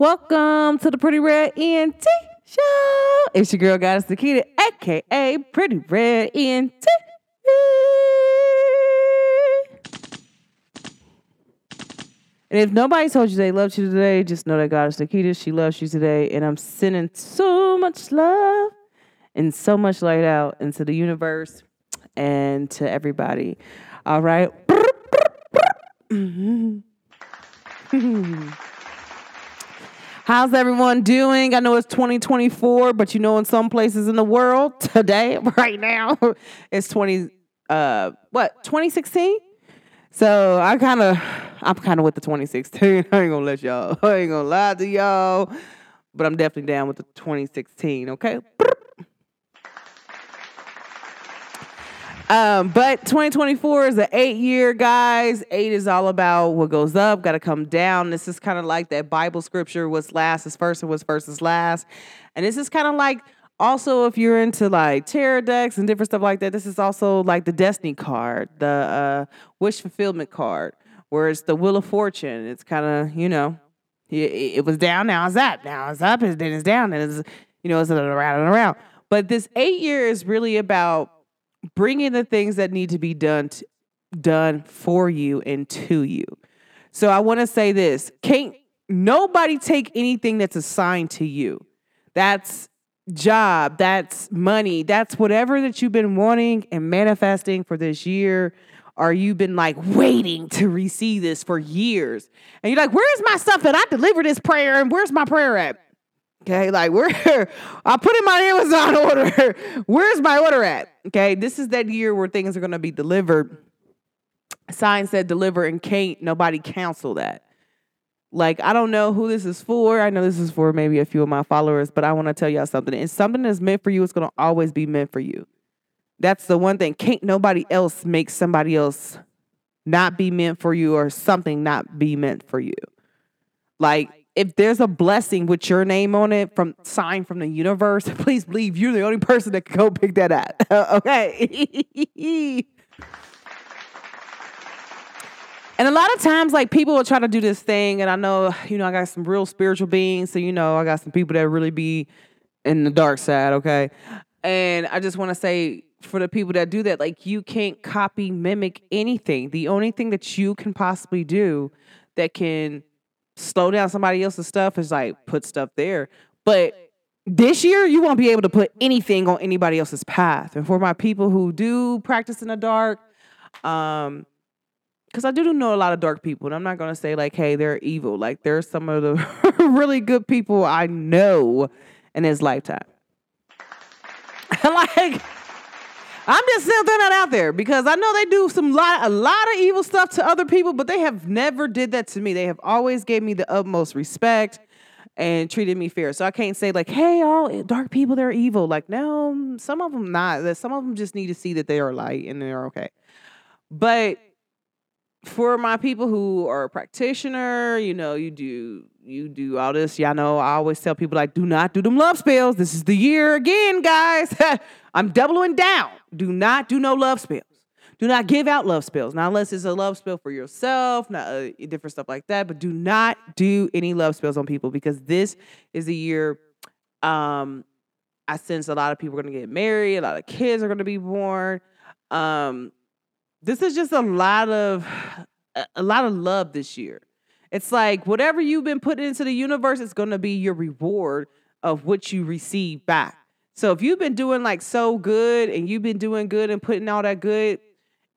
Welcome to the Pretty Red ENT Show. It's your girl, Goddess Nikita, aka Pretty Red ENT. And if nobody told you they loved you today, just know that Goddess Nikita, she loves you today. And I'm sending so much love and so much light out into the universe and to everybody. All right. Mm-hmm. How's everyone doing? I know it's 2024, but you know, in some places in the world today, right now, it's 20, uh, what, 2016? So I kind of, I'm kind of with the 2016. I ain't gonna let y'all, I ain't gonna lie to y'all, but I'm definitely down with the 2016, okay? Um, but 2024 is an eight year, guys. Eight is all about what goes up, got to come down. This is kind of like that Bible scripture what's last is first and what's first is last. And this is kind of like also if you're into like tarot decks and different stuff like that, this is also like the destiny card, the uh, wish fulfillment card, where it's the wheel of fortune. It's kind of, you know, it, it, was down, now it's up. Now it's up, and then it's down, and it's, you know, it's around and around. But this eight year is really about bring in the things that need to be done done for you and to you. So I want to say this, can't nobody take anything that's assigned to you. That's job, that's money, that's whatever that you've been wanting and manifesting for this year or you've been like waiting to receive this for years. And you're like, where's my stuff that I delivered this prayer and where's my prayer at? Okay, like where I put in my Amazon order. Where's my order at? Okay, this is that year where things are gonna be delivered. Sign said deliver and can't nobody cancel that. Like, I don't know who this is for. I know this is for maybe a few of my followers, but I want to tell y'all something. It's something that's meant for you, it's gonna always be meant for you. That's the one thing. Can't nobody else make somebody else not be meant for you or something not be meant for you. Like if there's a blessing with your name on it from sign from the universe, please believe you're the only person that can go pick that up. okay. and a lot of times, like people will try to do this thing, and I know, you know, I got some real spiritual beings, so you know, I got some people that really be in the dark side, okay? And I just want to say for the people that do that, like you can't copy, mimic anything. The only thing that you can possibly do that can slow down somebody else's stuff is like put stuff there. But this year you won't be able to put anything on anybody else's path. And for my people who do practice in the dark, um, because I do know a lot of dark people, and I'm not gonna say like, hey, they're evil. Like there's some of the really good people I know in his lifetime. like I'm just still throwing that out there because I know they do some lot a lot of evil stuff to other people, but they have never did that to me. They have always gave me the utmost respect and treated me fair. So I can't say like, hey, all dark people they're evil. Like, no, some of them not. Some of them just need to see that they are light and they're okay. But for my people who are a practitioner, you know, you do you do all this. Y'all know I always tell people like, do not do them love spells. This is the year again, guys. I'm doubling down. Do not do no love spells. Do not give out love spells. Not unless it's a love spell for yourself, not uh, different stuff like that. But do not do any love spells on people because this is the year. Um, I sense a lot of people are going to get married. A lot of kids are going to be born. Um, this is just a lot of a lot of love this year. It's like whatever you've been putting into the universe is going to be your reward of what you receive back. So if you've been doing like so good and you've been doing good and putting all that good,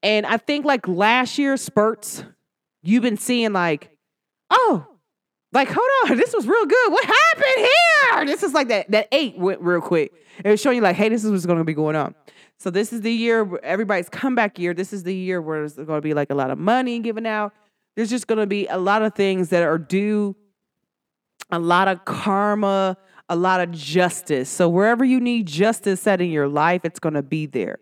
and I think like last year spurts, you've been seeing like, oh, like hold on, this was real good. What happened here? This is like that that eight went real quick. It was showing you like, hey, this is what's going to be going on. So this is the year everybody's comeback year. This is the year where there's going to be like a lot of money given out. There's just going to be a lot of things that are due, a lot of karma, a lot of justice. So wherever you need justice set in your life, it's going to be there.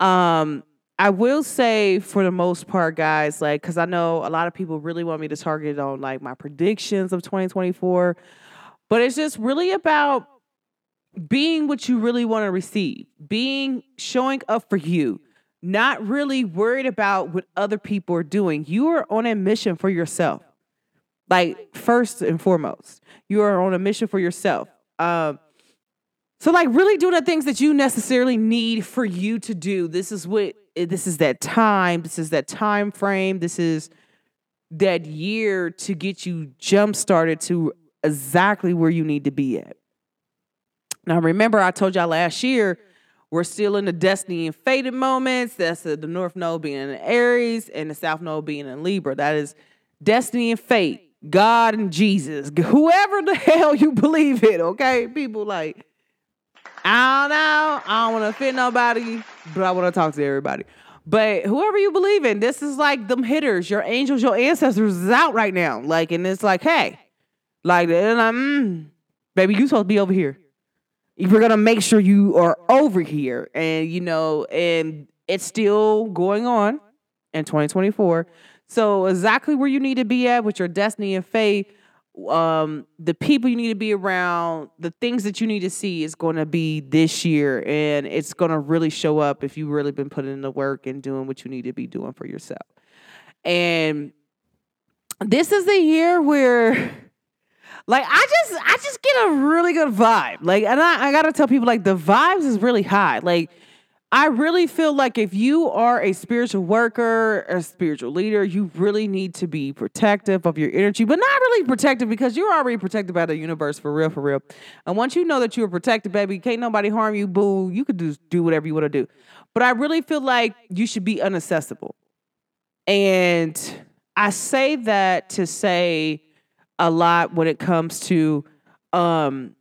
Um, I will say for the most part, guys, like, because I know a lot of people really want me to target on like my predictions of 2024, but it's just really about being what you really want to receive, being showing up for you, not really worried about what other people are doing. You are on a mission for yourself. Like first and foremost, you are on a mission for yourself. Um, so like really doing the things that you necessarily need for you to do. This is what this is that time. This is that time frame. This is that year to get you jump started to exactly where you need to be at. Now remember, I told y'all last year we're still in the destiny and fated moments. That's the, the North Node being in Aries and the South Node being in Libra. That is destiny and fate. God and Jesus, whoever the hell you believe in, okay? People like I don't know. I don't want to offend nobody, but I want to talk to everybody. But whoever you believe in, this is like them hitters, your angels, your ancestors is out right now. Like, and it's like, hey, like, mm, baby, you supposed to be over here. We're gonna make sure you are over here, and you know, and it's still going on in 2024. So exactly where you need to be at with your destiny and faith um the people you need to be around the things that you need to see is going to be this year and it's going to really show up if you've really been putting in the work and doing what you need to be doing for yourself and this is the year where like i just i just get a really good vibe like and i, I gotta tell people like the vibes is really high like I really feel like if you are a spiritual worker, a spiritual leader, you really need to be protective of your energy, but not really protective because you're already protected by the universe for real, for real. And once you know that you're protected, baby, can't nobody harm you, boo. You could do, do whatever you want to do. But I really feel like you should be unaccessible. And I say that to say a lot when it comes to um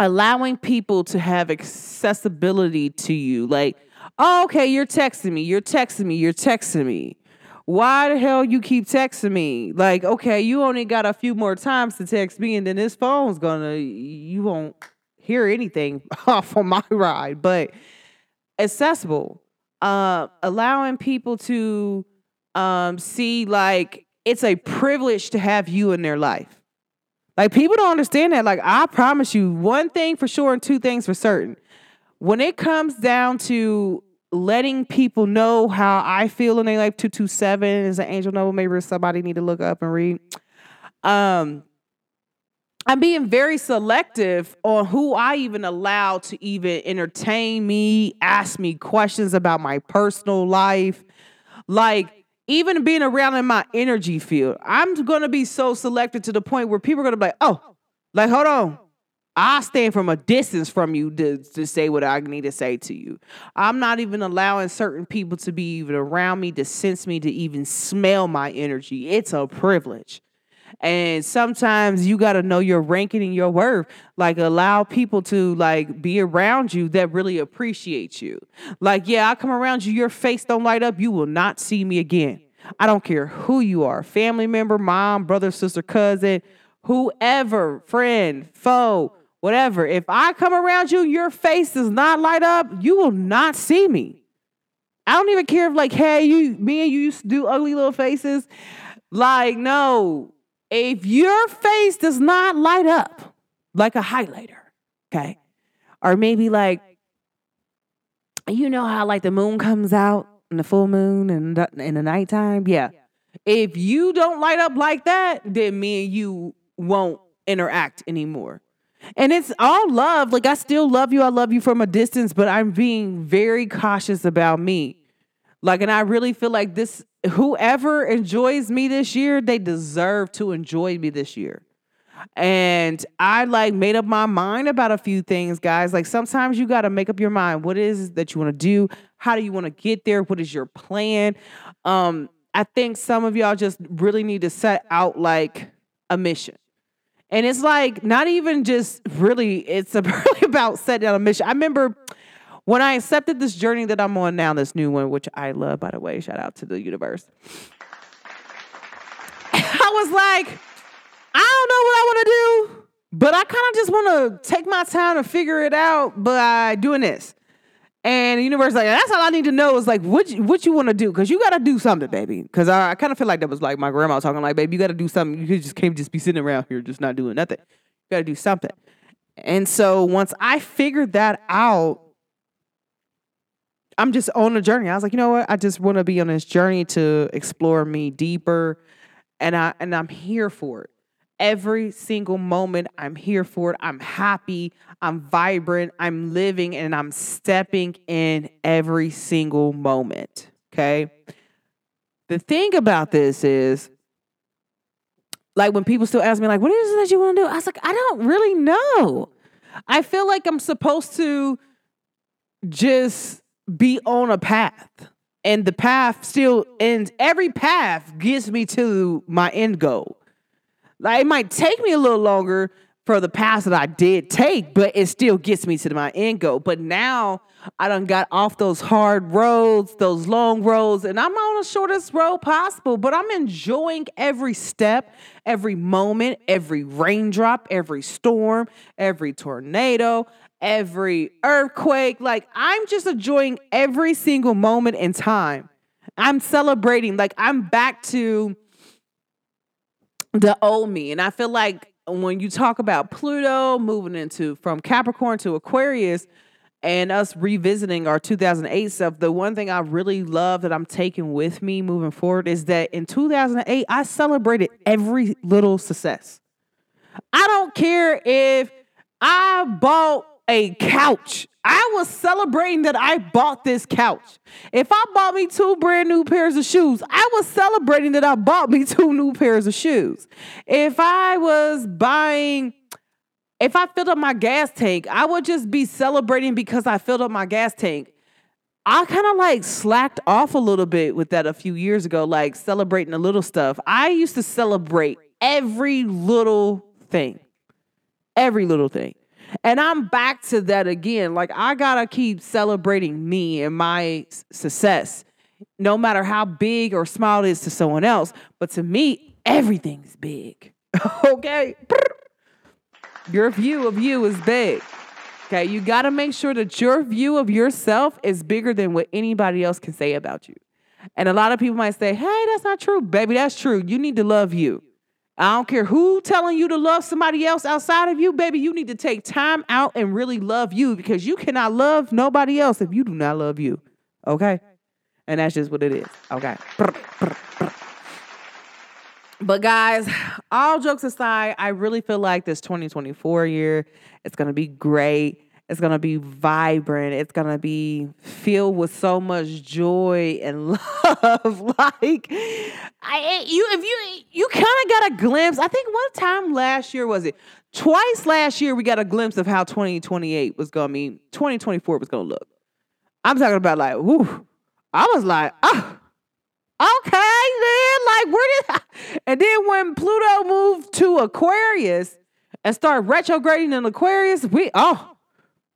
allowing people to have accessibility to you. Like, oh, okay, you're texting me, you're texting me, you're texting me. Why the hell you keep texting me? Like, okay, you only got a few more times to text me, and then this phone's gonna, you won't hear anything off on my ride. But accessible, uh, allowing people to um, see like it's a privilege to have you in their life like people don't understand that. Like I promise you, one thing for sure and two things for certain. When it comes down to letting people know how I feel in their life, 227 is an angel number. Maybe somebody need to look up and read. Um, I'm being very selective on who I even allow to even entertain me, ask me questions about my personal life. Like, even being around in my energy field, I'm gonna be so selected to the point where people are gonna be like, oh, like, hold on. I stand from a distance from you to, to say what I need to say to you. I'm not even allowing certain people to be even around me to sense me to even smell my energy. It's a privilege. And sometimes you got to know your ranking and your worth. Like allow people to like be around you that really appreciate you. Like, yeah, I come around you, your face don't light up, you will not see me again. I don't care who you are, family member, mom, brother, sister, cousin, whoever, friend, foe, whatever. If I come around you, your face does not light up, you will not see me. I don't even care if like, hey, you me and you used to do ugly little faces. Like, no, if your face does not light up like a highlighter, okay, or maybe like, you know how like the moon comes out in the full moon and in the nighttime, yeah. If you don't light up like that, then me and you won't interact anymore. And it's all love. Like I still love you. I love you from a distance, but I'm being very cautious about me. Like, and I really feel like this whoever enjoys me this year, they deserve to enjoy me this year. And I like made up my mind about a few things, guys. Like sometimes you got to make up your mind. What is that you want to do? How do you want to get there? What is your plan? Um, I think some of y'all just really need to set out like a mission. And it's like not even just really, it's really about setting out a mission. I remember when I accepted this journey that I'm on now, this new one, which I love, by the way, shout out to the universe. I was like, I don't know what I want to do, but I kind of just want to take my time to figure it out by doing this. And the universe like, that's all I need to know is like what you, what you want to do because you got to do something, baby. Because I, I kind of feel like that was like my grandma talking like, baby, you got to do something. You just can't just be sitting around here just not doing nothing. You got to do something. And so once I figured that out, I'm just on a journey. I was like, you know what? I just want to be on this journey to explore me deeper and I and I'm here for it. Every single moment I'm here for it. I'm happy, I'm vibrant, I'm living and I'm stepping in every single moment. Okay? The thing about this is like when people still ask me like what is it that you want to do? I was like I don't really know. I feel like I'm supposed to just be on a path. And the path still ends. Every path gets me to my end goal. Like it might take me a little longer for the path that i did take but it still gets me to my end goal but now i done got off those hard roads those long roads and i'm on the shortest road possible but i'm enjoying every step every moment every raindrop every storm every tornado every earthquake. Like I'm just enjoying every single moment in time. I'm celebrating. Like I'm back to the old me. And I feel like when you talk about Pluto moving into from Capricorn to Aquarius and us revisiting our 2008 stuff, the one thing I really love that I'm taking with me moving forward is that in 2008, I celebrated every little success. I don't care if I bought a couch. I was celebrating that I bought this couch. If I bought me two brand new pairs of shoes, I was celebrating that I bought me two new pairs of shoes. If I was buying, if I filled up my gas tank, I would just be celebrating because I filled up my gas tank. I kind of like slacked off a little bit with that a few years ago, like celebrating the little stuff. I used to celebrate every little thing, every little thing. And I'm back to that again. Like, I gotta keep celebrating me and my success, no matter how big or small it is to someone else. But to me, everything's big. okay? Your view of you is big. Okay, you got to make sure that your view of yourself is bigger than what anybody else can say about you. And a lot of people might say, hey, that's not true. Baby, that's true. You need to love you. I don't care who telling you to love somebody else outside of you, baby. You need to take time out and really love you because you cannot love nobody else if you do not love you. Okay? And that's just what it is. Okay. But guys, all jokes aside, I really feel like this 2024 year it's going to be great. It's gonna be vibrant. It's gonna be filled with so much joy and love. like I you if you you kind of got a glimpse. I think one time last year was it? Twice last year we got a glimpse of how 2028 was gonna be, 2024 was gonna look. I'm talking about like, whoo. I was like, oh, okay, then. Like, where did? And then when Pluto moved to Aquarius and started retrograding in Aquarius, we oh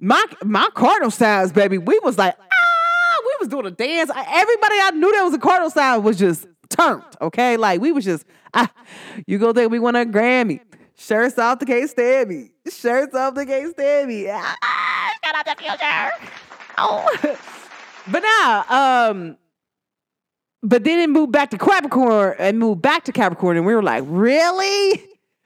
my my cardinal signs, baby, we was like, ah, we was doing a dance. Everybody I knew that was a cardinal sign was just turned, okay? Like we was just, ah, you go there, we won a Grammy. Shirts off the stand me. Shirts off the stand me. Ah, shout out the future. Oh. but now, um, but then it moved back to Capricorn and moved back to Capricorn, and we were like, really?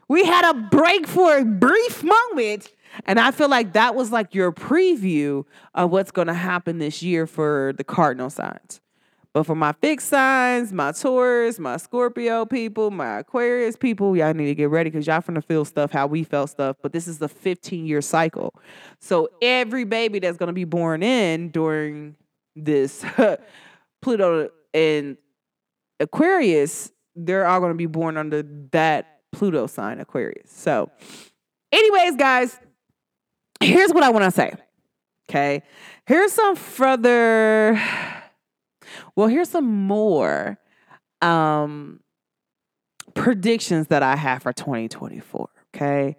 We had a break for a brief moment and I feel like that was like your preview of what's going to happen this year for the cardinal signs. But for my fixed signs, my Taurus, my Scorpio people, my Aquarius people, y'all need to get ready because y'all finna feel stuff how we felt stuff. But this is the 15 year cycle. So every baby that's gonna be born in during this Pluto and Aquarius, they're all gonna be born under that Pluto sign, Aquarius. So, anyways, guys, here's what I want to say. Okay. Here's some further, well, here's some more um, predictions that I have for 2024. Okay.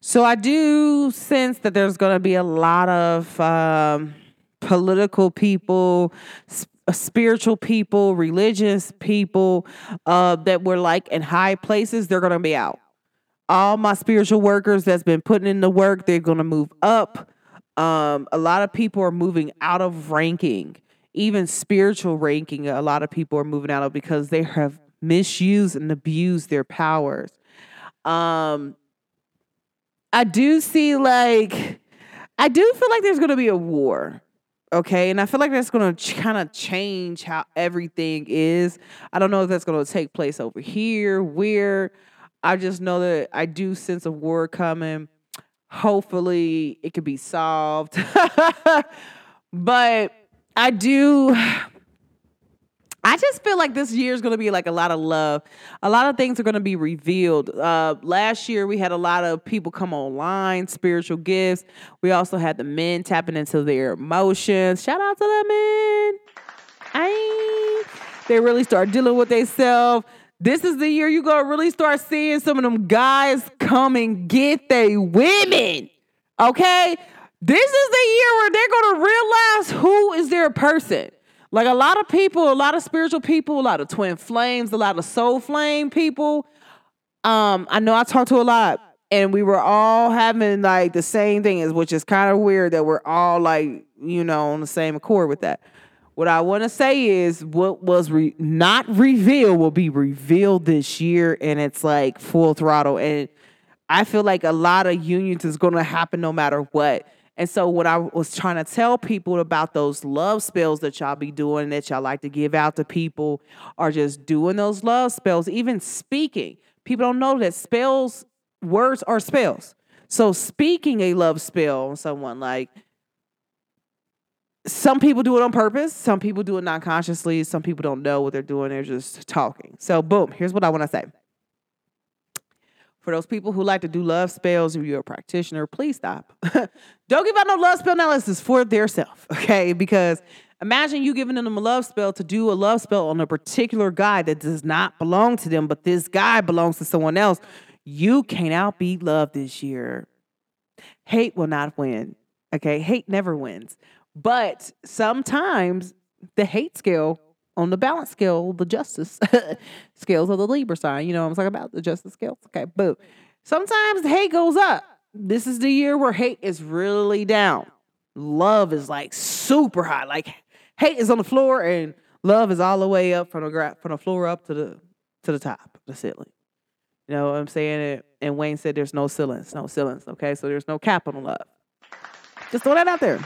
So I do sense that there's going to be a lot of um, political people, sp- uh, spiritual people, religious people uh, that were like in high places. They're going to be out all my spiritual workers that's been putting in the work, they're going to move up. Um, a lot of people are moving out of ranking, even spiritual ranking. A lot of people are moving out of because they have misused and abused their powers. Um, I do see like, I do feel like there's going to be a war. Okay. And I feel like that's going to kind of change how everything is. I don't know if that's going to take place over here, where. I just know that I do sense a war coming. Hopefully, it could be solved. but I do. I just feel like this year is going to be like a lot of love. A lot of things are going to be revealed. Uh, last year, we had a lot of people come online, spiritual gifts. We also had the men tapping into their emotions. Shout out to the men. Ay. They really start dealing with themselves. This is the year you gonna really start seeing some of them guys come and get they women. Okay? This is the year where they're gonna realize who is their person. Like a lot of people, a lot of spiritual people, a lot of twin flames, a lot of soul flame people. Um, I know I talked to a lot, and we were all having like the same thing, which is kind of weird that we're all like, you know, on the same accord with that. What I want to say is what was re- not revealed will be revealed this year, and it's like full throttle. And I feel like a lot of unions is going to happen no matter what. And so, what I was trying to tell people about those love spells that y'all be doing, that y'all like to give out to people, are just doing those love spells, even speaking. People don't know that spells, words are spells. So, speaking a love spell on someone, like some people do it on purpose, some people do it non consciously, some people don't know what they're doing, they're just talking. So, boom, here's what I want to say. For those people who like to do love spells, if you're a practitioner, please stop. Don't give out no love spell analysis for their self, okay? Because imagine you giving them a love spell to do a love spell on a particular guy that does not belong to them, but this guy belongs to someone else. You can't outbeat love this year. Hate will not win, okay? Hate never wins. But sometimes the hate scale on the balance scale, the justice scales of the Libra sign. You know I'm talking about? The justice scales. Okay, boom. Sometimes the hate goes up. This is the year where hate is really down. Love is like super high. Like hate is on the floor and love is all the way up from the gra- from the floor up to the to the top, the ceiling. You know what I'm saying? It And Wayne said there's no ceilings, no ceilings. Okay, so there's no capital love. Just throw that out there.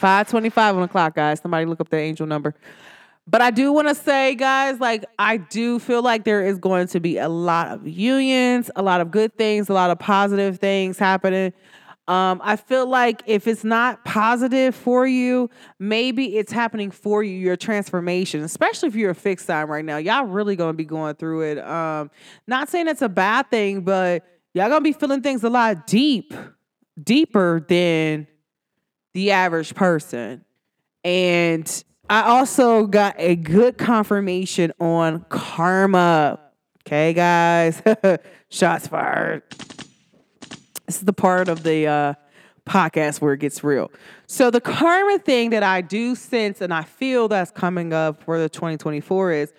525 on the clock, guys. Somebody look up the angel number. But I do want to say, guys, like, I do feel like there is going to be a lot of unions, a lot of good things, a lot of positive things happening. Um, I feel like if it's not positive for you, maybe it's happening for you, your transformation, especially if you're a fixed sign right now. Y'all really gonna be going through it. Um, not saying it's a bad thing, but y'all gonna be feeling things a lot deep, deeper than the average person. And I also got a good confirmation on karma. Okay, guys, shots fired. This is the part of the uh, podcast where it gets real. So, the karma thing that I do sense and I feel that's coming up for the 2024 is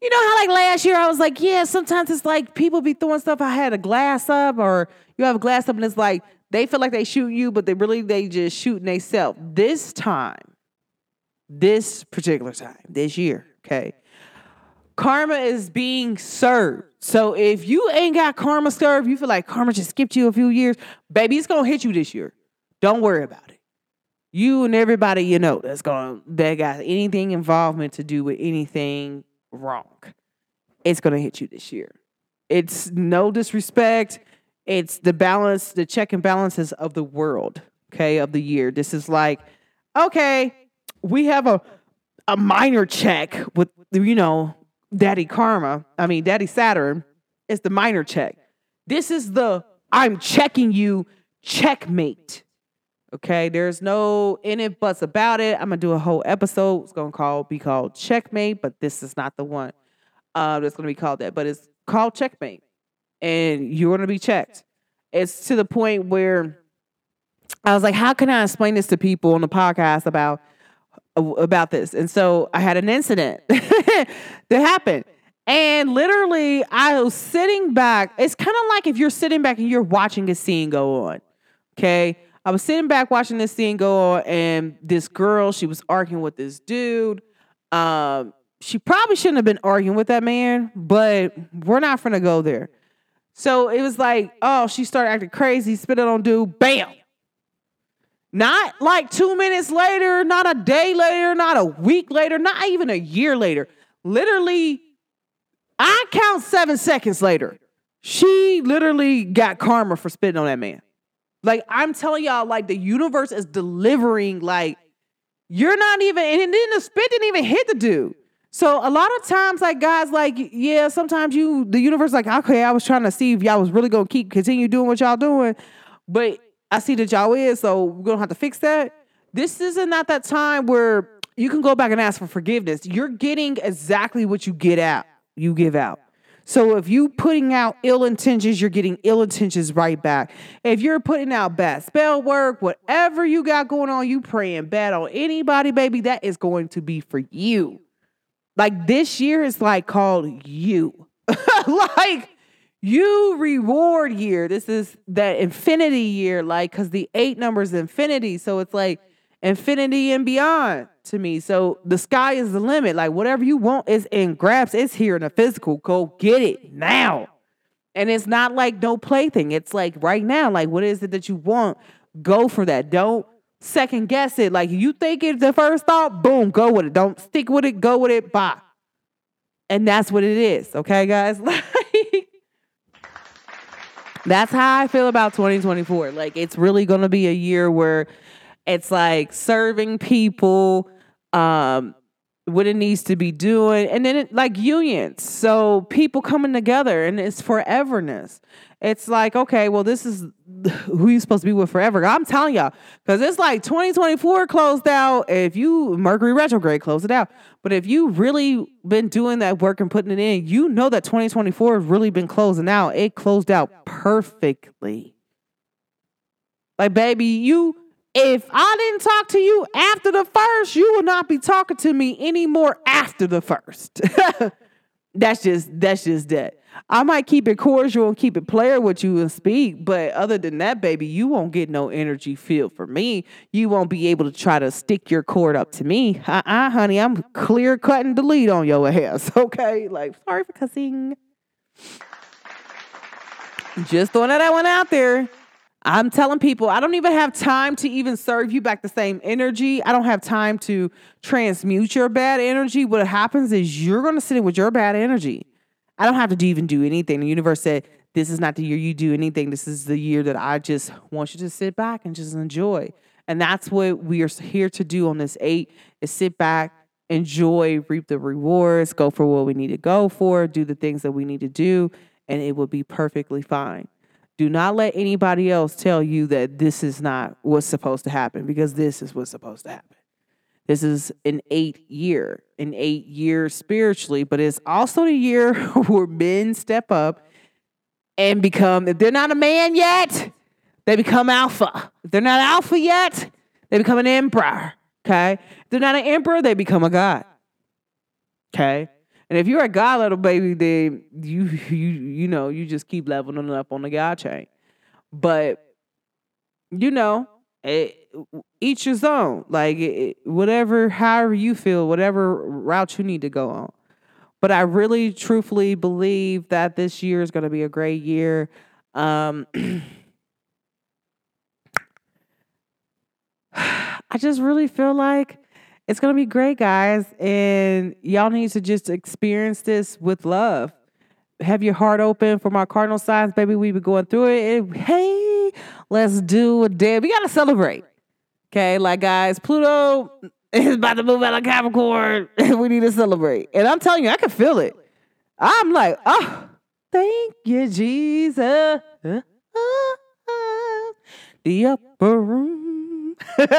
you know how like last year I was like, yeah, sometimes it's like people be throwing stuff. I had a glass up, or you have a glass up, and it's like they feel like they shoot you, but they really they just shooting themselves. This time, this particular time, this year, okay? Karma is being served. So if you ain't got karma served, you feel like karma just skipped you a few years, baby, it's gonna hit you this year. Don't worry about it. You and everybody you know that's gonna that got anything involvement to do with anything wrong, it's gonna hit you this year. It's no disrespect. It's the balance, the check and balances of the world, okay, of the year. This is like, okay, we have a a minor check with you know daddy karma. I mean daddy saturn is the minor check. This is the i'm checking you checkmate okay? There's no in it buts about it. I'm gonna do a whole episode. It's gonna call be called checkmate but this is not the one uh that's gonna be called that but it's called checkmate and you're gonna be checked it's to the point where i was like how can i explain this to people on the podcast about about this. And so I had an incident that happened. And literally, I was sitting back. It's kind of like if you're sitting back and you're watching a scene go on. Okay. I was sitting back watching this scene go on, and this girl, she was arguing with this dude. Um, she probably shouldn't have been arguing with that man, but we're not gonna go there. So it was like, oh, she started acting crazy, spit it on dude, bam. Not like two minutes later, not a day later, not a week later, not even a year later. Literally, I count seven seconds later. She literally got karma for spitting on that man. Like I'm telling y'all, like the universe is delivering. Like you're not even, and then the spit didn't even hit the dude. So a lot of times, like guys, like yeah, sometimes you, the universe, like okay, I was trying to see if y'all was really gonna keep continue doing what y'all doing, but I see that y'all is, so we're gonna have to fix that. This isn't not that time where you can go back and ask for forgiveness. You're getting exactly what you get out, you give out. So if you putting out ill intentions, you're getting ill intentions right back. If you're putting out bad spell work, whatever you got going on, you praying bad on anybody, baby, that is going to be for you. Like this year is like called you. like you reward year. This is that infinity year, like, because the eight number is infinity. So it's like infinity and beyond to me. So the sky is the limit. Like, whatever you want is in grabs, it's here in the physical. Go get it now. And it's not like no plaything. It's like right now, like, what is it that you want? Go for that. Don't second guess it. Like, you think it's the first thought, boom, go with it. Don't stick with it, go with it, bye. And that's what it is. Okay, guys? Like, that's how I feel about 2024. Like it's really to be a year where it's like serving people um what it needs to be doing and then it, like unions. So people coming together and it's foreverness. It's like, okay, well, this is who you supposed to be with forever. I'm telling y'all, because it's like 2024 closed out. If you Mercury retrograde closed it out, but if you really been doing that work and putting it in, you know that 2024 has really been closing out. It closed out perfectly. Like, baby, you if I didn't talk to you after the first, you will not be talking to me anymore after the first. that's just that's just that. I might keep it cordial and keep it player with you and speak, but other than that, baby, you won't get no energy feel for me. You won't be able to try to stick your cord up to me. Uh-uh, honey, I'm clear cutting delete on your ass. Okay, like sorry for cussing. Just throwing that one out there. I'm telling people I don't even have time to even serve you back the same energy. I don't have time to transmute your bad energy. What happens is you're going to sit in with your bad energy. I don't have to even do anything. The universe said, This is not the year you do anything. This is the year that I just want you to sit back and just enjoy. And that's what we are here to do on this eight is sit back, enjoy, reap the rewards, go for what we need to go for, do the things that we need to do, and it will be perfectly fine. Do not let anybody else tell you that this is not what's supposed to happen because this is what's supposed to happen. This is an eight year, an eight year spiritually, but it's also the year where men step up and become, if they're not a man yet, they become alpha. If they're not alpha yet, they become an emperor. Okay. They're not an emperor, they become a god. Okay. And if you're a God little baby, then you you you know you just keep leveling up on the God chain. But you know, it, each his own. Like it, whatever, however you feel, whatever route you need to go on. But I really, truthfully believe that this year is going to be a great year. Um, I just really feel like it's going to be great, guys. And y'all need to just experience this with love. Have your heart open for my cardinal signs, baby. We've been going through it. And, hey, let's do a day. We got to celebrate. Okay, like, guys, Pluto is about to move out of Capricorn. we need to celebrate. And I'm telling you, I can feel it. I'm like, oh, thank you, Jesus. the upper room. Guys,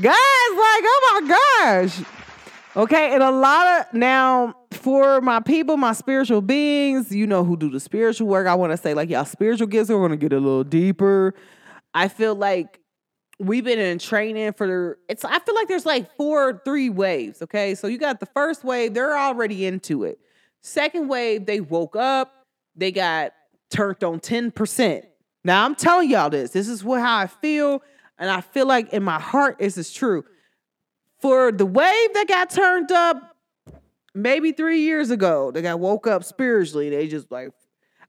like, oh my gosh. Okay, and a lot of now for my people, my spiritual beings, you know who do the spiritual work. I want to say, like, y'all spiritual gifts are gonna get a little deeper. I feel like we've been in training for it's I feel like there's like four, three waves. Okay. So you got the first wave, they're already into it. Second wave, they woke up, they got turned on 10%. Now I'm telling y'all this. This is what how I feel. And I feel like in my heart, this is true. For the wave that got turned up maybe three years ago, they got woke up spiritually. They just like,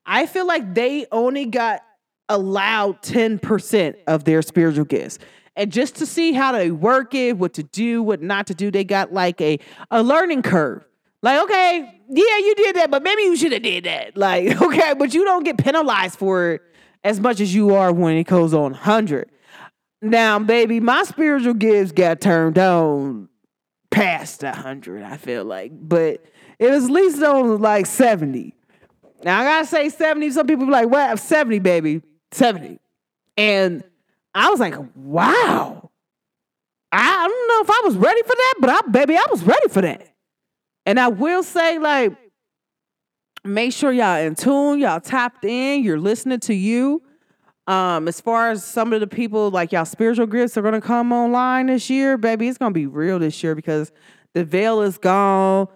I feel like they only got allowed 10% of their spiritual gifts. And just to see how they work it, what to do, what not to do, they got like a, a learning curve. Like, okay, yeah, you did that, but maybe you should have did that. Like, okay, but you don't get penalized for it as much as you are when it goes on 100. Now, baby, my spiritual gifts got turned on past 100, I feel like. But it was at least on like 70. Now, I gotta say 70. Some people be like, what? 70, baby. 70. And I was like, wow. I don't know if I was ready for that, but I, baby, I was ready for that. And I will say, like, make sure y'all in tune, y'all tapped in, you're listening to you. Um, as far as some of the people like y'all spiritual gifts are gonna come online this year, baby, it's gonna be real this year because the veil is gone.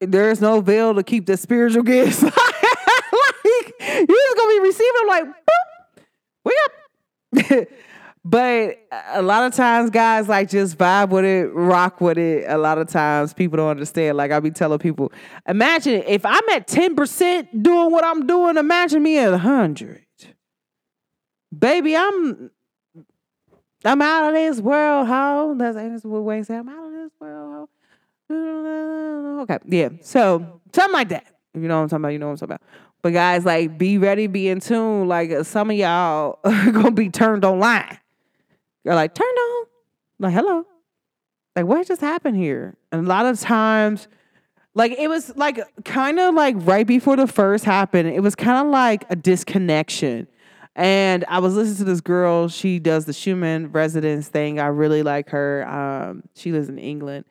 There is no veil to keep the spiritual gifts. like you're just gonna be receiving like, boop, up. but a lot of times, guys, like just vibe with it, rock with it. A lot of times, people don't understand. Like I be telling people, imagine if I'm at ten percent doing what I'm doing. Imagine me at hundred baby, I'm I'm out of this world, ho. That's, what Wayne said. I'm out of this world, ho. Okay, yeah. So something like that. You know what I'm talking about? You know what I'm talking about. But guys, like, be ready, be in tune. Like, uh, some of y'all are gonna be turned online. You're like, turned on. Like, hello. Like, what just happened here? And a lot of times, like, it was like kind of like right before the first happened, it was kind of like a disconnection and I was listening to this girl. She does the Schumann resonance thing. I really like her. Um, she lives in England.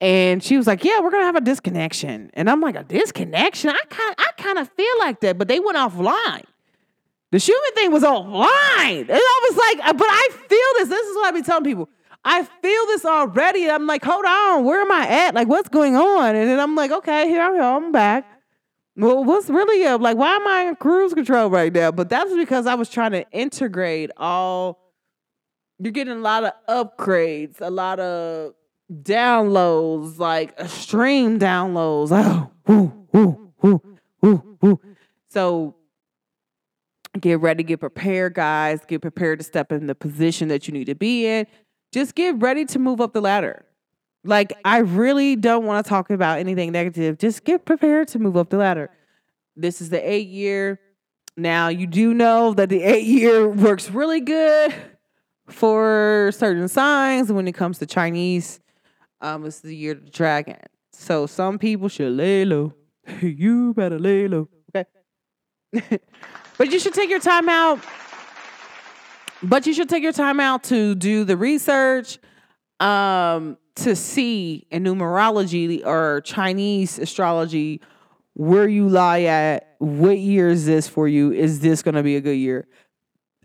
And she was like, "Yeah, we're gonna have a disconnection." And I'm like, "A disconnection? I kind, I kind of feel like that." But they went offline. The Schumann thing was offline, and I was like, "But I feel this. This is what I be telling people. I feel this already." I'm like, "Hold on, where am I at? Like, what's going on?" And then I'm like, "Okay, here I go. I'm back." Well, what's really up? Like, why am I in cruise control right now? But that's because I was trying to integrate all. You're getting a lot of upgrades, a lot of downloads, like uh, stream downloads. Oh. So get ready, get prepared, guys. Get prepared to step in the position that you need to be in. Just get ready to move up the ladder. Like, I really don't want to talk about anything negative. Just get prepared to move up the ladder. This is the eight year. Now, you do know that the eight year works really good for certain signs when it comes to Chinese. Um, it's the year of the dragon. So some people should lay low. you better lay low. Okay. but you should take your time out. But you should take your time out to do the research. Um, to see in numerology or Chinese astrology where you lie at, what year is this for you? Is this going to be a good year?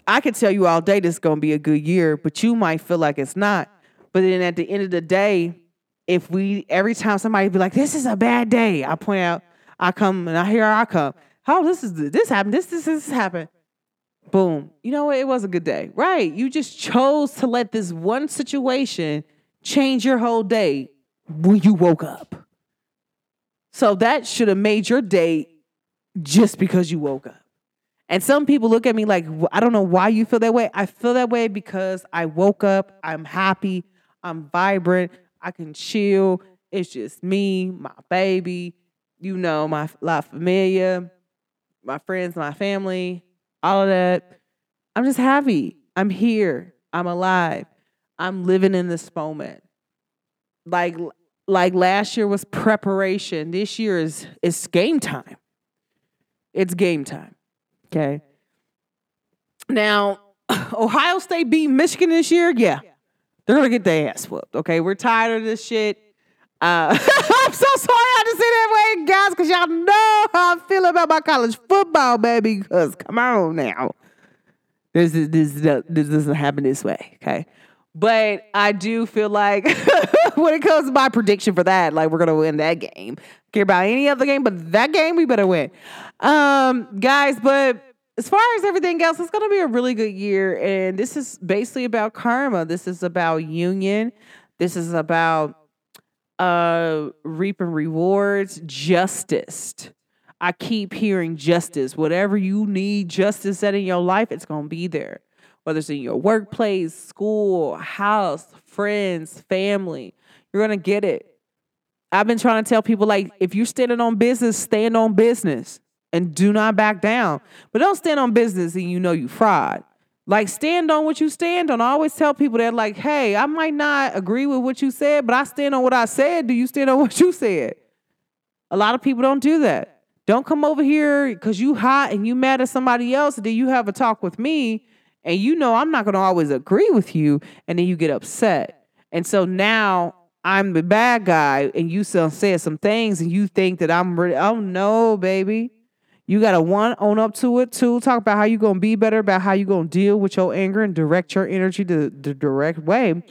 I could tell you all day this is going to be a good year, but you might feel like it's not. But then at the end of the day, if we every time somebody be like, "This is a bad day," I point out, I come and I hear I come. Oh, this is this happened? This this this happened. Boom. You know what? It was a good day, right? You just chose to let this one situation change your whole day when you woke up. So that should have made your day just because you woke up. And some people look at me like, I don't know why you feel that way. I feel that way because I woke up, I'm happy, I'm vibrant, I can chill. It's just me, my baby, you know, my La Familia, my friends, my family, all of that. I'm just happy. I'm here. I'm alive. I'm living in this moment. Like like last year was preparation. This year is is game time. It's game time. Okay. Now, Ohio State beat Michigan this year. Yeah, they're gonna get their ass whooped. Okay, we're tired of this shit. Uh, I'm so sorry I had to say that way, guys, because y'all know how I feel about my college football, baby. Because come on now, this is this this doesn't happen this way. Okay, but I do feel like when it comes to my prediction for that, like we're gonna win that game. Care about any other game, but that game we better win. Um, guys, but as far as everything else, it's gonna be a really good year. And this is basically about karma. This is about union. This is about uh reaping rewards, justice. I keep hearing justice. Whatever you need justice at in your life, it's going to be there. Whether it's in your workplace, school, house, friends, family, you're going to get it. I've been trying to tell people like if you're standing on business, stand on business and do not back down. But don't stand on business and you know you fraud. Like stand on what you stand on. I always tell people that like, hey, I might not agree with what you said, but I stand on what I said. Do you stand on what you said? A lot of people don't do that. Don't come over here because you hot and you mad at somebody else, and then you have a talk with me, and you know I'm not gonna always agree with you, and then you get upset. And so now I'm the bad guy, and you said some things, and you think that I'm ready. Oh no, baby. You gotta one own up to it. Two, talk about how you're gonna be better, about how you're gonna deal with your anger and direct your energy the, the direct way.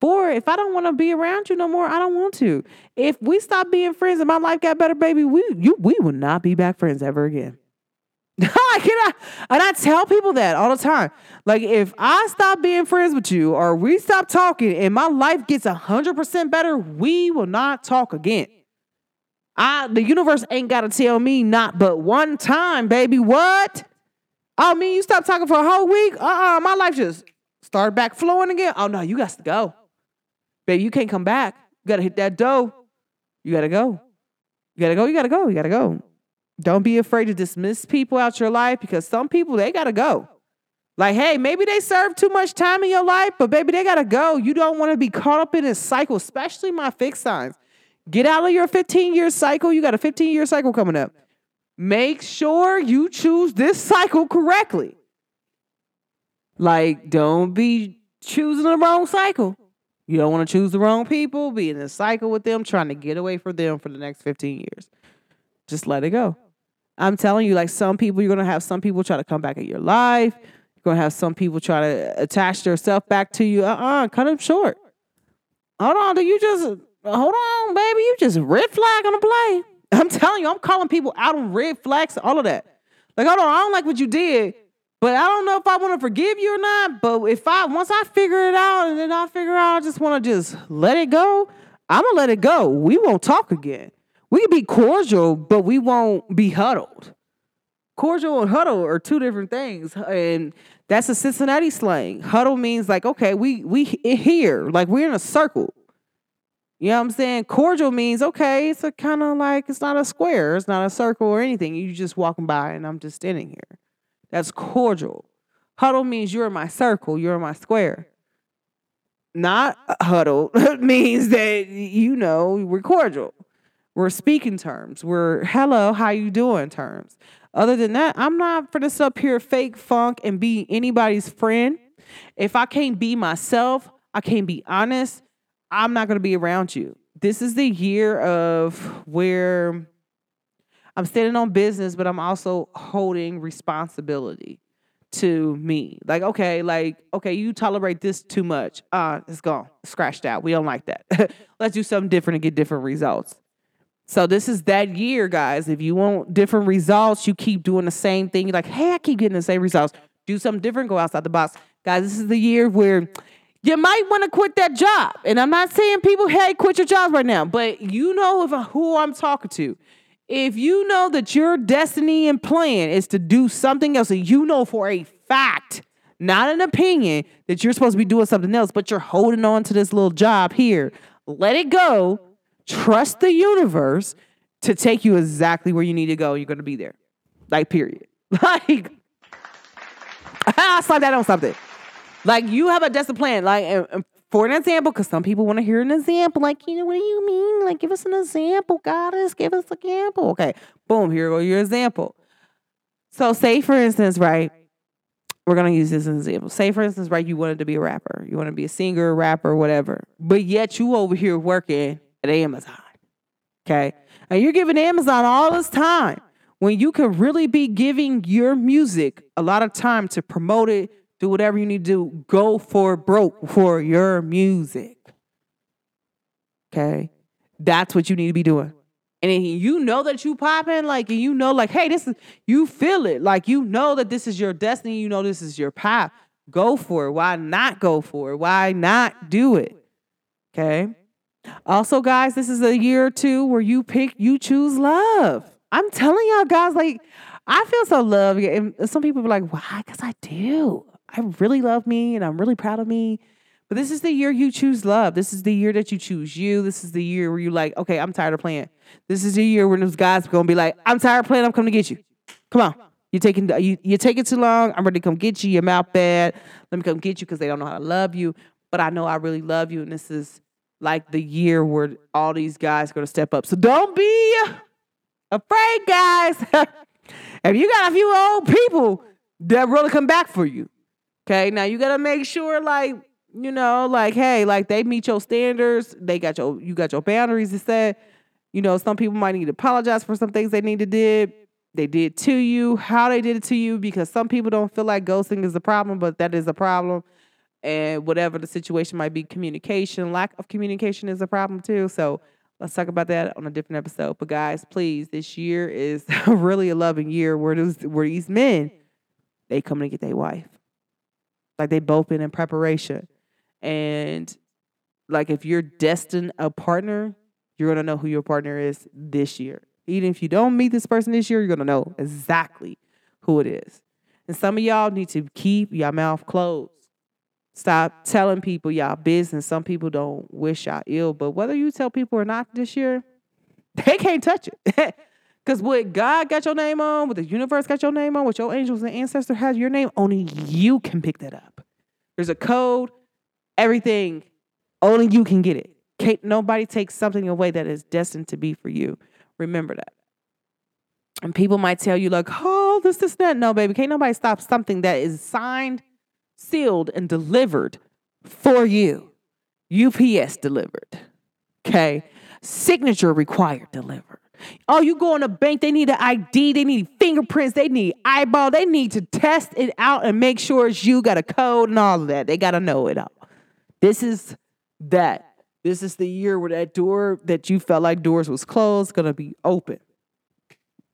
Four, if I don't want to be around you no more, I don't want to. If we stop being friends and my life got better, baby, we you we will not be back friends ever again. I, and I tell people that all the time. Like, if I stop being friends with you or we stop talking and my life gets 100% better, we will not talk again. I the universe ain't got to tell me not but one time, baby. What? Oh, mean you stop talking for a whole week? Uh-uh, my life just started back flowing again. Oh no, you got to go. Baby, you can't come back. You gotta hit that dough. You gotta go. You gotta go, you gotta go, you gotta go. Don't be afraid to dismiss people out your life because some people they gotta go. Like, hey, maybe they serve too much time in your life, but baby, they gotta go. You don't want to be caught up in this cycle, especially my fixed signs. Get out of your 15 year cycle. You got a 15 year cycle coming up. Make sure you choose this cycle correctly. Like, don't be choosing the wrong cycle. You don't want to choose the wrong people, be in a cycle with them, trying to get away from them for the next 15 years. Just let it go. I'm telling you, like some people, you're gonna have some people try to come back in your life. You're gonna have some people try to attach themselves back to you. Uh-uh, cut them short. Hold on, do you just hold on, baby. You just red flag on the play. I'm telling you, I'm calling people out on red flags, all of that. Like, hold on, I don't like what you did, but I don't know if I want to forgive you or not. But if I once I figure it out and then I figure out I just want to just let it go, I'm gonna let it go. We won't talk again. We can be cordial, but we won't be huddled. Cordial and huddle are two different things, and that's a Cincinnati slang. Huddle means like, okay, we we here, like we're in a circle. You know what I'm saying? Cordial means okay, it's a kind of like it's not a square, it's not a circle or anything. You just walking by and I'm just standing here. That's cordial. Huddle means you're in my circle, you're in my square. Not huddle means that you know we're cordial. We're speaking terms. We're hello, how you doing terms. Other than that, I'm not for this up here fake funk and be anybody's friend. If I can't be myself, I can't be honest I'm not going to be around you. This is the year of where I'm standing on business, but I'm also holding responsibility to me. Like, okay, like, okay, you tolerate this too much. Uh, it's gone. Scratched out. We don't like that. Let's do something different and get different results. So this is that year, guys. If you want different results, you keep doing the same thing. You're like, hey, I keep getting the same results. Do something different, go outside the box. Guys, this is the year where you might want to quit that job. And I'm not saying people, hey, quit your jobs right now, but you know if, uh, who I'm talking to. If you know that your destiny and plan is to do something else, and you know for a fact, not an opinion, that you're supposed to be doing something else, but you're holding on to this little job here, let it go. Trust the universe to take you exactly where you need to go. You're going to be there. Like, period. Like, I slide that on something. Like you have a plan. Like for an example, because some people want to hear an example. Like, you know, what do you mean? Like, give us an example, goddess. Give us an example. Okay, boom. Here go your example. So, say for instance, right? We're gonna use this as an example. Say for instance, right? You wanted to be a rapper. You want to be a singer, rapper, whatever. But yet you over here working at Amazon. Okay, and you're giving Amazon all this time when you could really be giving your music a lot of time to promote it do whatever you need to do. Go for broke for your music. Okay? That's what you need to be doing. And you know that you popping, like, and you know, like, hey, this is, you feel it. Like, you know that this is your destiny. You know this is your path. Go for it. Why not go for it? Why not do it? Okay? Also, guys, this is a year or two where you pick, you choose love. I'm telling y'all guys, like, I feel so loved. And some people are like, why? Because I do. I really love me and I'm really proud of me. But this is the year you choose love. This is the year that you choose you. This is the year where you're like, okay, I'm tired of playing. This is the year when those guys are gonna be like, I'm tired of playing, I'm coming to get you. Come on. You're taking you you're taking too long. I'm ready to come get you. Your mouth bad. Let me come get you because they don't know how to love you. But I know I really love you. And this is like the year where all these guys are gonna step up. So don't be afraid, guys. if you got a few old people that really come back for you. Okay, now you gotta make sure, like, you know, like, hey, like they meet your standards. They got your you got your boundaries to set. You know, some people might need to apologize for some things they need to did. They did to you, how they did it to you, because some people don't feel like ghosting is a problem, but that is a problem. And whatever the situation might be, communication, lack of communication is a problem too. So let's talk about that on a different episode. But guys, please, this year is really a loving year where those where these men they come to get their wife. Like they both been in preparation. And like if you're destined a partner, you're gonna know who your partner is this year. Even if you don't meet this person this year, you're gonna know exactly who it is. And some of y'all need to keep your mouth closed. Stop telling people y'all business. Some people don't wish y'all ill, but whether you tell people or not this year, they can't touch it. Because what God got your name on, what the universe got your name on, what your angels and ancestor has your name, only you can pick that up. There's a code, everything, only you can get it. Can't nobody take something away that is destined to be for you. Remember that. And people might tell you, like, oh, this, this, that. No, baby, can't nobody stop something that is signed, sealed, and delivered for you. UPS delivered. Okay. Signature required delivered. Oh, you go in a bank, they need an ID, they need fingerprints, they need eyeball, they need to test it out and make sure it's you, got a code and all of that. They got to know it all. This is that. This is the year where that door that you felt like doors was closed going to be open.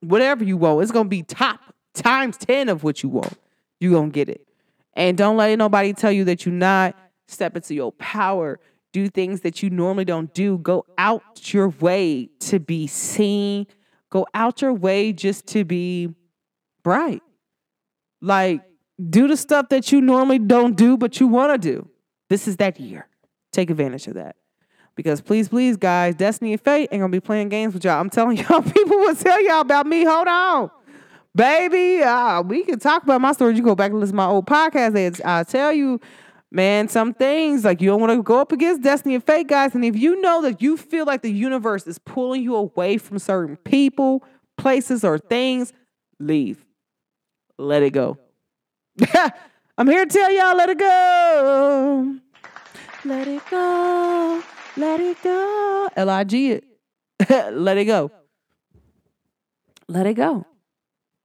Whatever you want, it's going to be top times 10 of what you want. You're going to get it. And don't let nobody tell you that you're not. Step into your power. Do things that you normally don't do. Go out your way to be seen. Go out your way just to be bright. Like, do the stuff that you normally don't do, but you want to do. This is that year. Take advantage of that. Because please, please, guys, Destiny and Fate ain't gonna be playing games with y'all. I'm telling y'all, people will tell y'all about me. Hold on. Baby, uh, we can talk about my story. You go back and listen to my old podcast. I tell you, man, some things like you don't want to go up against Destiny and Fate, guys. And if you know that you feel like the universe is pulling you away from certain people, places, or things, leave. Let it go. I'm here to tell y'all, let it go. Let it go. Let it go. L I G it. let it go. Let it go.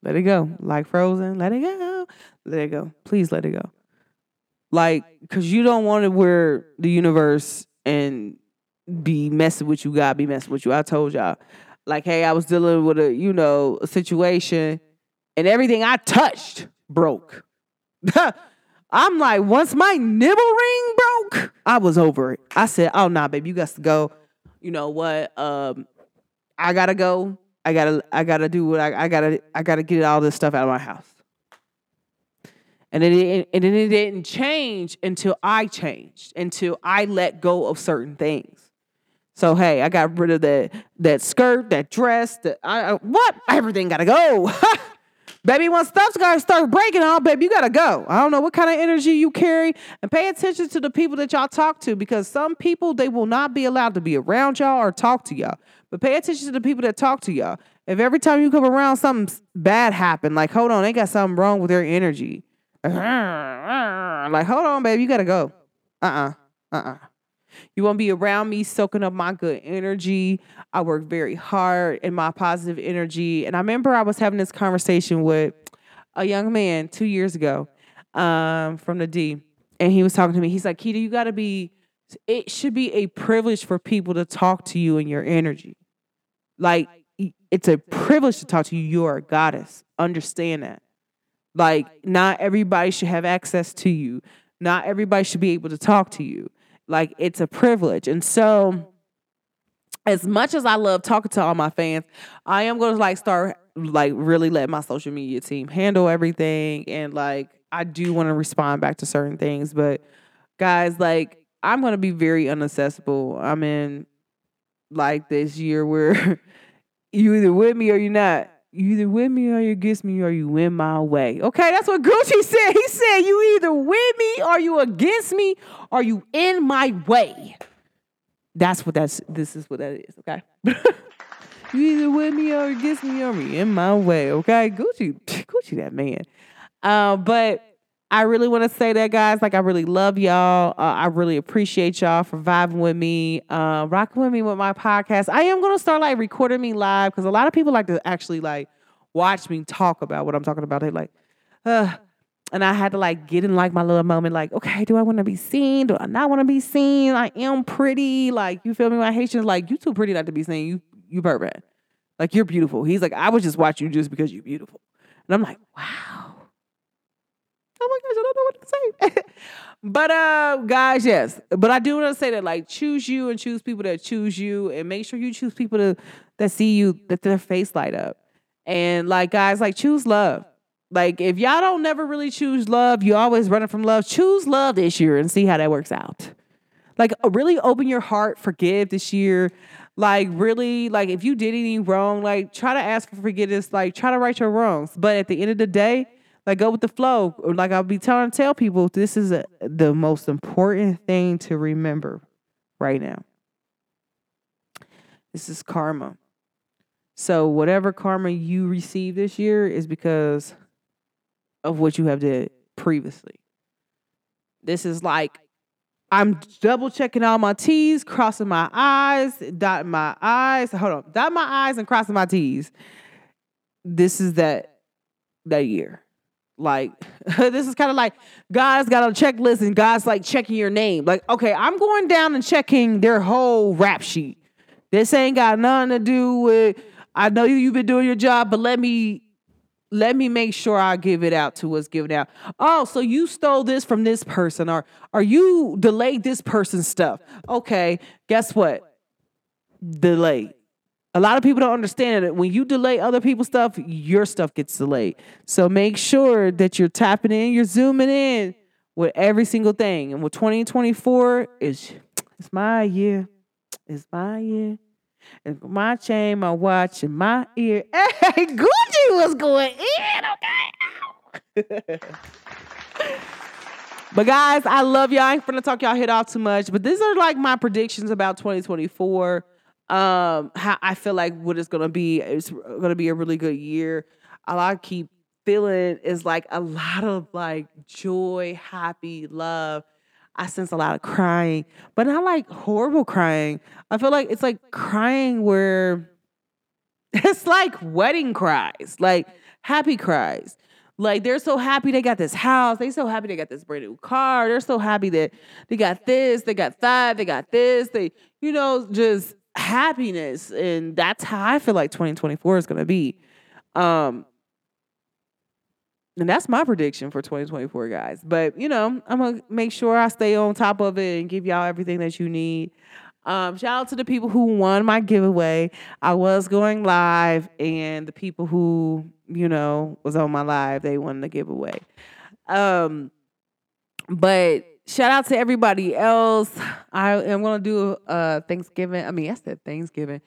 Let it go. Like Frozen. Let it go. Let it go. Please let it go. Like, because you don't want to wear the universe and be messing with you, God be messing with you. I told y'all. Like, hey, I was dealing with a, you know, a situation and everything I touched broke. I'm like, once my nibble ring broke, I was over it. I said, oh nah, baby, you got to go. You know what? Um, I gotta go. I gotta, I gotta do what I, I gotta, I gotta get all this stuff out of my house. And it, and it didn't change until I changed, until I let go of certain things. So hey, I got rid of that that skirt, that dress, that I what everything gotta go. Baby, when stuff's gotta start breaking out, baby, you gotta go. I don't know what kind of energy you carry. And pay attention to the people that y'all talk to because some people they will not be allowed to be around y'all or talk to y'all. But pay attention to the people that talk to y'all. If every time you come around something bad happened, like hold on, they got something wrong with their energy. Like, hold on, baby, you gotta go. Uh-uh. Uh-uh. You won't be around me soaking up my good energy. I work very hard in my positive energy. And I remember I was having this conversation with a young man two years ago um, from the D. And he was talking to me. He's like, Keita, you got to be, it should be a privilege for people to talk to you and your energy. Like, it's a privilege to talk to you. You are a goddess. Understand that. Like, not everybody should have access to you. Not everybody should be able to talk to you. Like it's a privilege. And so as much as I love talking to all my fans, I am going to like start like really let my social media team handle everything and like I do want to respond back to certain things, but guys, like I'm going to be very unaccessible. I'm in like this year where you either with me or you're not. You either with me or you against me or you in my way. Okay, that's what Gucci said. He said, You either with me or you against me or you in my way. That's what that's this is what that is, okay? you either with me or against me or me in my way, okay? Gucci, Gucci that man. Uh, but I really want to say that, guys. Like, I really love y'all. Uh, I really appreciate y'all for vibing with me, uh, rocking with me with my podcast. I am going to start like recording me live because a lot of people like to actually like watch me talk about what I'm talking about. They like, uh, and I had to like get in like my little moment, like, okay, do I want to be seen? Do I not want to be seen? I am pretty. Like, you feel me? My Haitians like, you too pretty not to be seen. You, you perfect. Like, you're beautiful. He's like, I would just watch you just because you're beautiful. And I'm like, wow oh my gosh, I don't know what to say. but uh guys, yes. But I do want to say that like choose you and choose people that choose you and make sure you choose people to that see you that their face light up. And like guys, like choose love. Like if y'all don't never really choose love, you always running from love. Choose love this year and see how that works out. Like uh, really open your heart, forgive this year. Like really, like if you did anything wrong, like try to ask for forgiveness. Like try to right your wrongs. But at the end of the day, like go with the flow. Like I'll be telling tell people this is a, the most important thing to remember right now. This is karma. So whatever karma you receive this year is because of what you have did previously. This is like I'm double checking all my T's, crossing my I's, dotting my I's. Hold on, dot my I's and crossing my T's. This is that that year. Like this is kind of like God's got a checklist and God's like checking your name. Like, okay, I'm going down and checking their whole rap sheet. This ain't got nothing to do with I know you you've been doing your job, but let me let me make sure I give it out to what's given out. Oh, so you stole this from this person, or or you delayed this person's stuff. Okay, guess what? Delayed. A lot of people don't understand it. When you delay other people's stuff, your stuff gets delayed. So make sure that you're tapping in, you're zooming in with every single thing. And with 2024 is it's my year. It's my year. And my chain, my watch, and my ear. Hey, Gucci was going in, okay? but guys, I love y'all. I ain't gonna talk y'all head off too much. But these are like my predictions about 2024 um how I feel like what it's gonna be it's gonna be a really good year. All I keep feeling is like a lot of like joy, happy, love. I sense a lot of crying, but not like horrible crying. I feel like it's like crying where it's like wedding cries, like happy cries. Like they're so happy they got this house. They so happy they got this brand new car. They're so happy that they got this, they got that, they got this. They, you know, just happiness and that's how i feel like 2024 is going to be um and that's my prediction for 2024 guys but you know i'm gonna make sure i stay on top of it and give y'all everything that you need um, shout out to the people who won my giveaway. I was going live, and the people who you know was on my live, they won the giveaway. Um, but shout out to everybody else. I am gonna do uh Thanksgiving. I mean, I said Thanksgiving,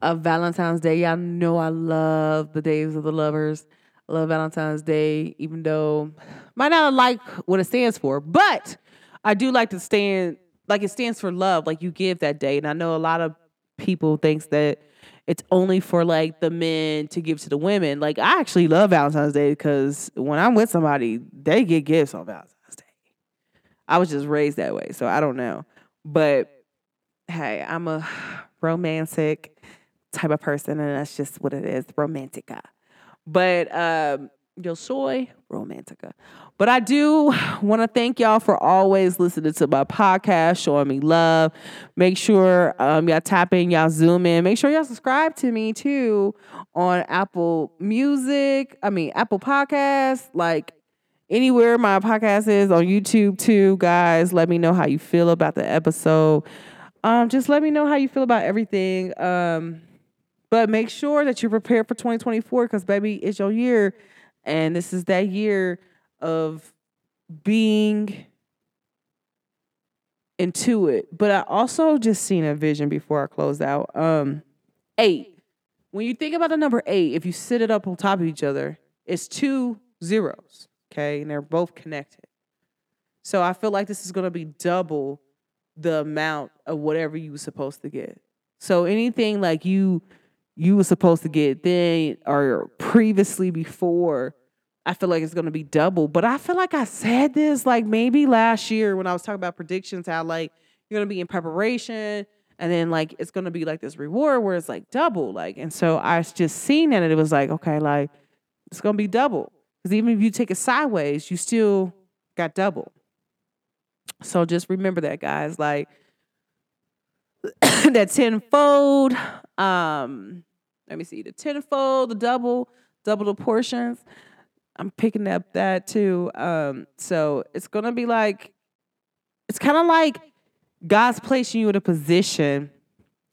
a Valentine's Day. Y'all know I love the days of the lovers. I love Valentine's Day, even though might not like what it stands for, but I do like to stand like it stands for love. Like you give that day, and I know a lot of people thinks that it's only for like the men to give to the women. Like I actually love Valentine's Day because when I'm with somebody, they get gifts on Valentine's. I was just raised that way, so I don't know. But hey, I'm a romantic type of person, and that's just what it is, romantica. But um, yo soy romantica. But I do want to thank y'all for always listening to my podcast, showing me love. Make sure um, y'all tap in, y'all zoom in. Make sure y'all subscribe to me too on Apple Music. I mean Apple Podcasts. Like anywhere my podcast is on YouTube too, guys. Let me know how you feel about the episode. Um, just let me know how you feel about everything. Um, but make sure that you're prepared for 2024 because baby, it's your year, and this is that year of being into it. But I also just seen a vision before I closed out. Um, eight. When you think about the number eight, if you sit it up on top of each other, it's two zeros. Okay, and they're both connected. So I feel like this is gonna be double the amount of whatever you were supposed to get. So anything like you you were supposed to get then or previously before, I feel like it's gonna be double. But I feel like I said this like maybe last year when I was talking about predictions, how like you're gonna be in preparation and then like it's gonna be like this reward where it's like double. Like, and so I just seen that and it was like, okay, like it's gonna be double. Because even if you take it sideways, you still got double. So just remember that, guys. Like that tenfold. Um, let me see the tenfold, the double, double the portions. I'm picking up that too. Um, so it's gonna be like it's kind of like God's placing you in a position,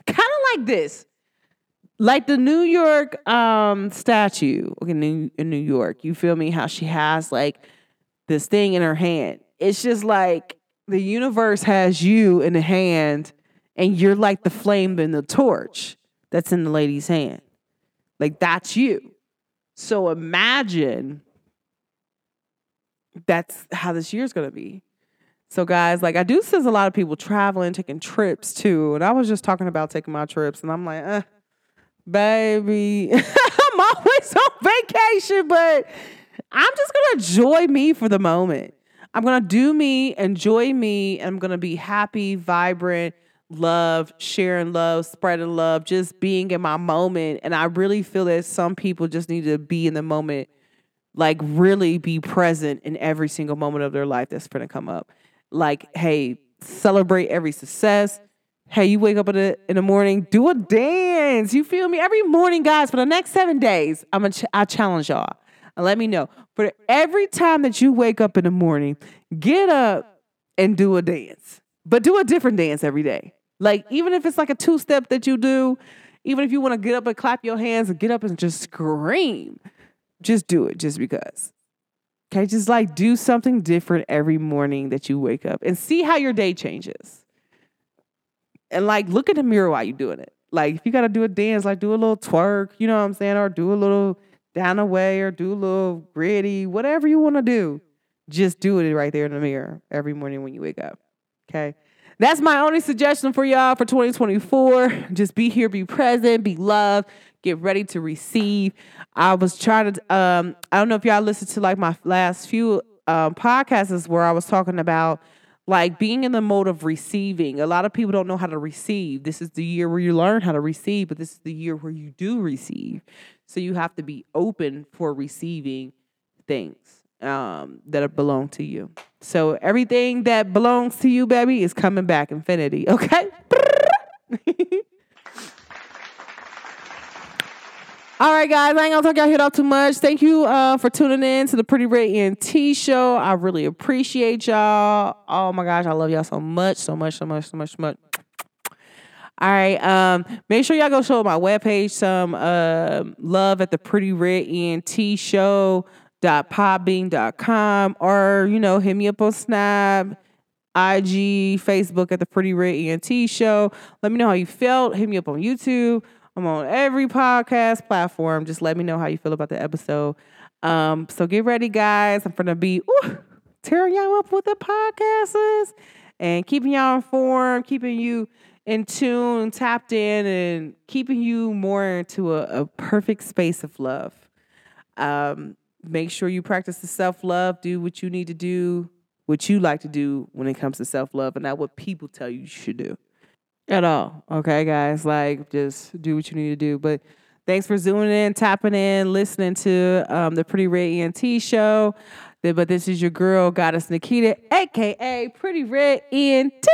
kind of like this, like the New York um statue. Okay, in New York, you feel me? How she has like this thing in her hand. It's just like the universe has you in the hand and you're like the flame in the torch that's in the lady's hand. Like that's you. So imagine that's how this year's gonna be. So guys, like I do see a lot of people traveling, taking trips too. And I was just talking about taking my trips, and I'm like, uh, baby, I'm always on vacation, but I'm just gonna enjoy me for the moment. I'm gonna do me, enjoy me, and I'm gonna be happy, vibrant, love, sharing love, spreading love, just being in my moment. And I really feel that some people just need to be in the moment, like really be present in every single moment of their life that's gonna come up. Like, hey, celebrate every success. Hey, you wake up in the in the morning, do a dance. You feel me? Every morning, guys, for the next seven days, I'm gonna ch- I challenge y'all let me know. For every time that you wake up in the morning, get up and do a dance. But do a different dance every day. Like even if it's like a two step that you do, even if you want to get up and clap your hands and get up and just scream, just do it just because. Okay, just like do something different every morning that you wake up and see how your day changes. And like look in the mirror while you're doing it. Like if you gotta do a dance, like do a little twerk, you know what I'm saying, or do a little down away or do a little gritty, whatever you want to do. Just do it right there in the mirror every morning when you wake up. Okay. That's my only suggestion for y'all for 2024. Just be here, be present, be loved, get ready to receive. I was trying to, um, I don't know if y'all listened to like my last few um, podcasts where I was talking about like being in the mode of receiving. A lot of people don't know how to receive. This is the year where you learn how to receive, but this is the year where you do receive. So you have to be open for receiving things um, that belong to you. So everything that belongs to you, baby, is coming back infinity. Okay. All right, guys, I ain't gonna talk y'all head off too much. Thank you uh, for tuning in to the Pretty Red ENT show. I really appreciate y'all. Oh my gosh, I love y'all so much, so much, so much, so much, so much. All right. Um, make sure y'all go show my webpage some uh, love at the Pretty Red ENT show dot podbean.com or you know hit me up on snap ig facebook at the pretty red ent show let me know how you felt hit me up on youtube i'm on every podcast platform just let me know how you feel about the episode um, so get ready guys i'm gonna be ooh, tearing y'all up with the podcasts and keeping y'all informed keeping you in tune, tapped in, and keeping you more into a, a perfect space of love. Um, make sure you practice the self love. Do what you need to do, what you like to do when it comes to self love, and not what people tell you you should do at all. Okay, guys, like just do what you need to do. But thanks for zooming in, tapping in, listening to um, the Pretty Red ENT show. But this is your girl, Goddess Nikita, aka Pretty Red ENT.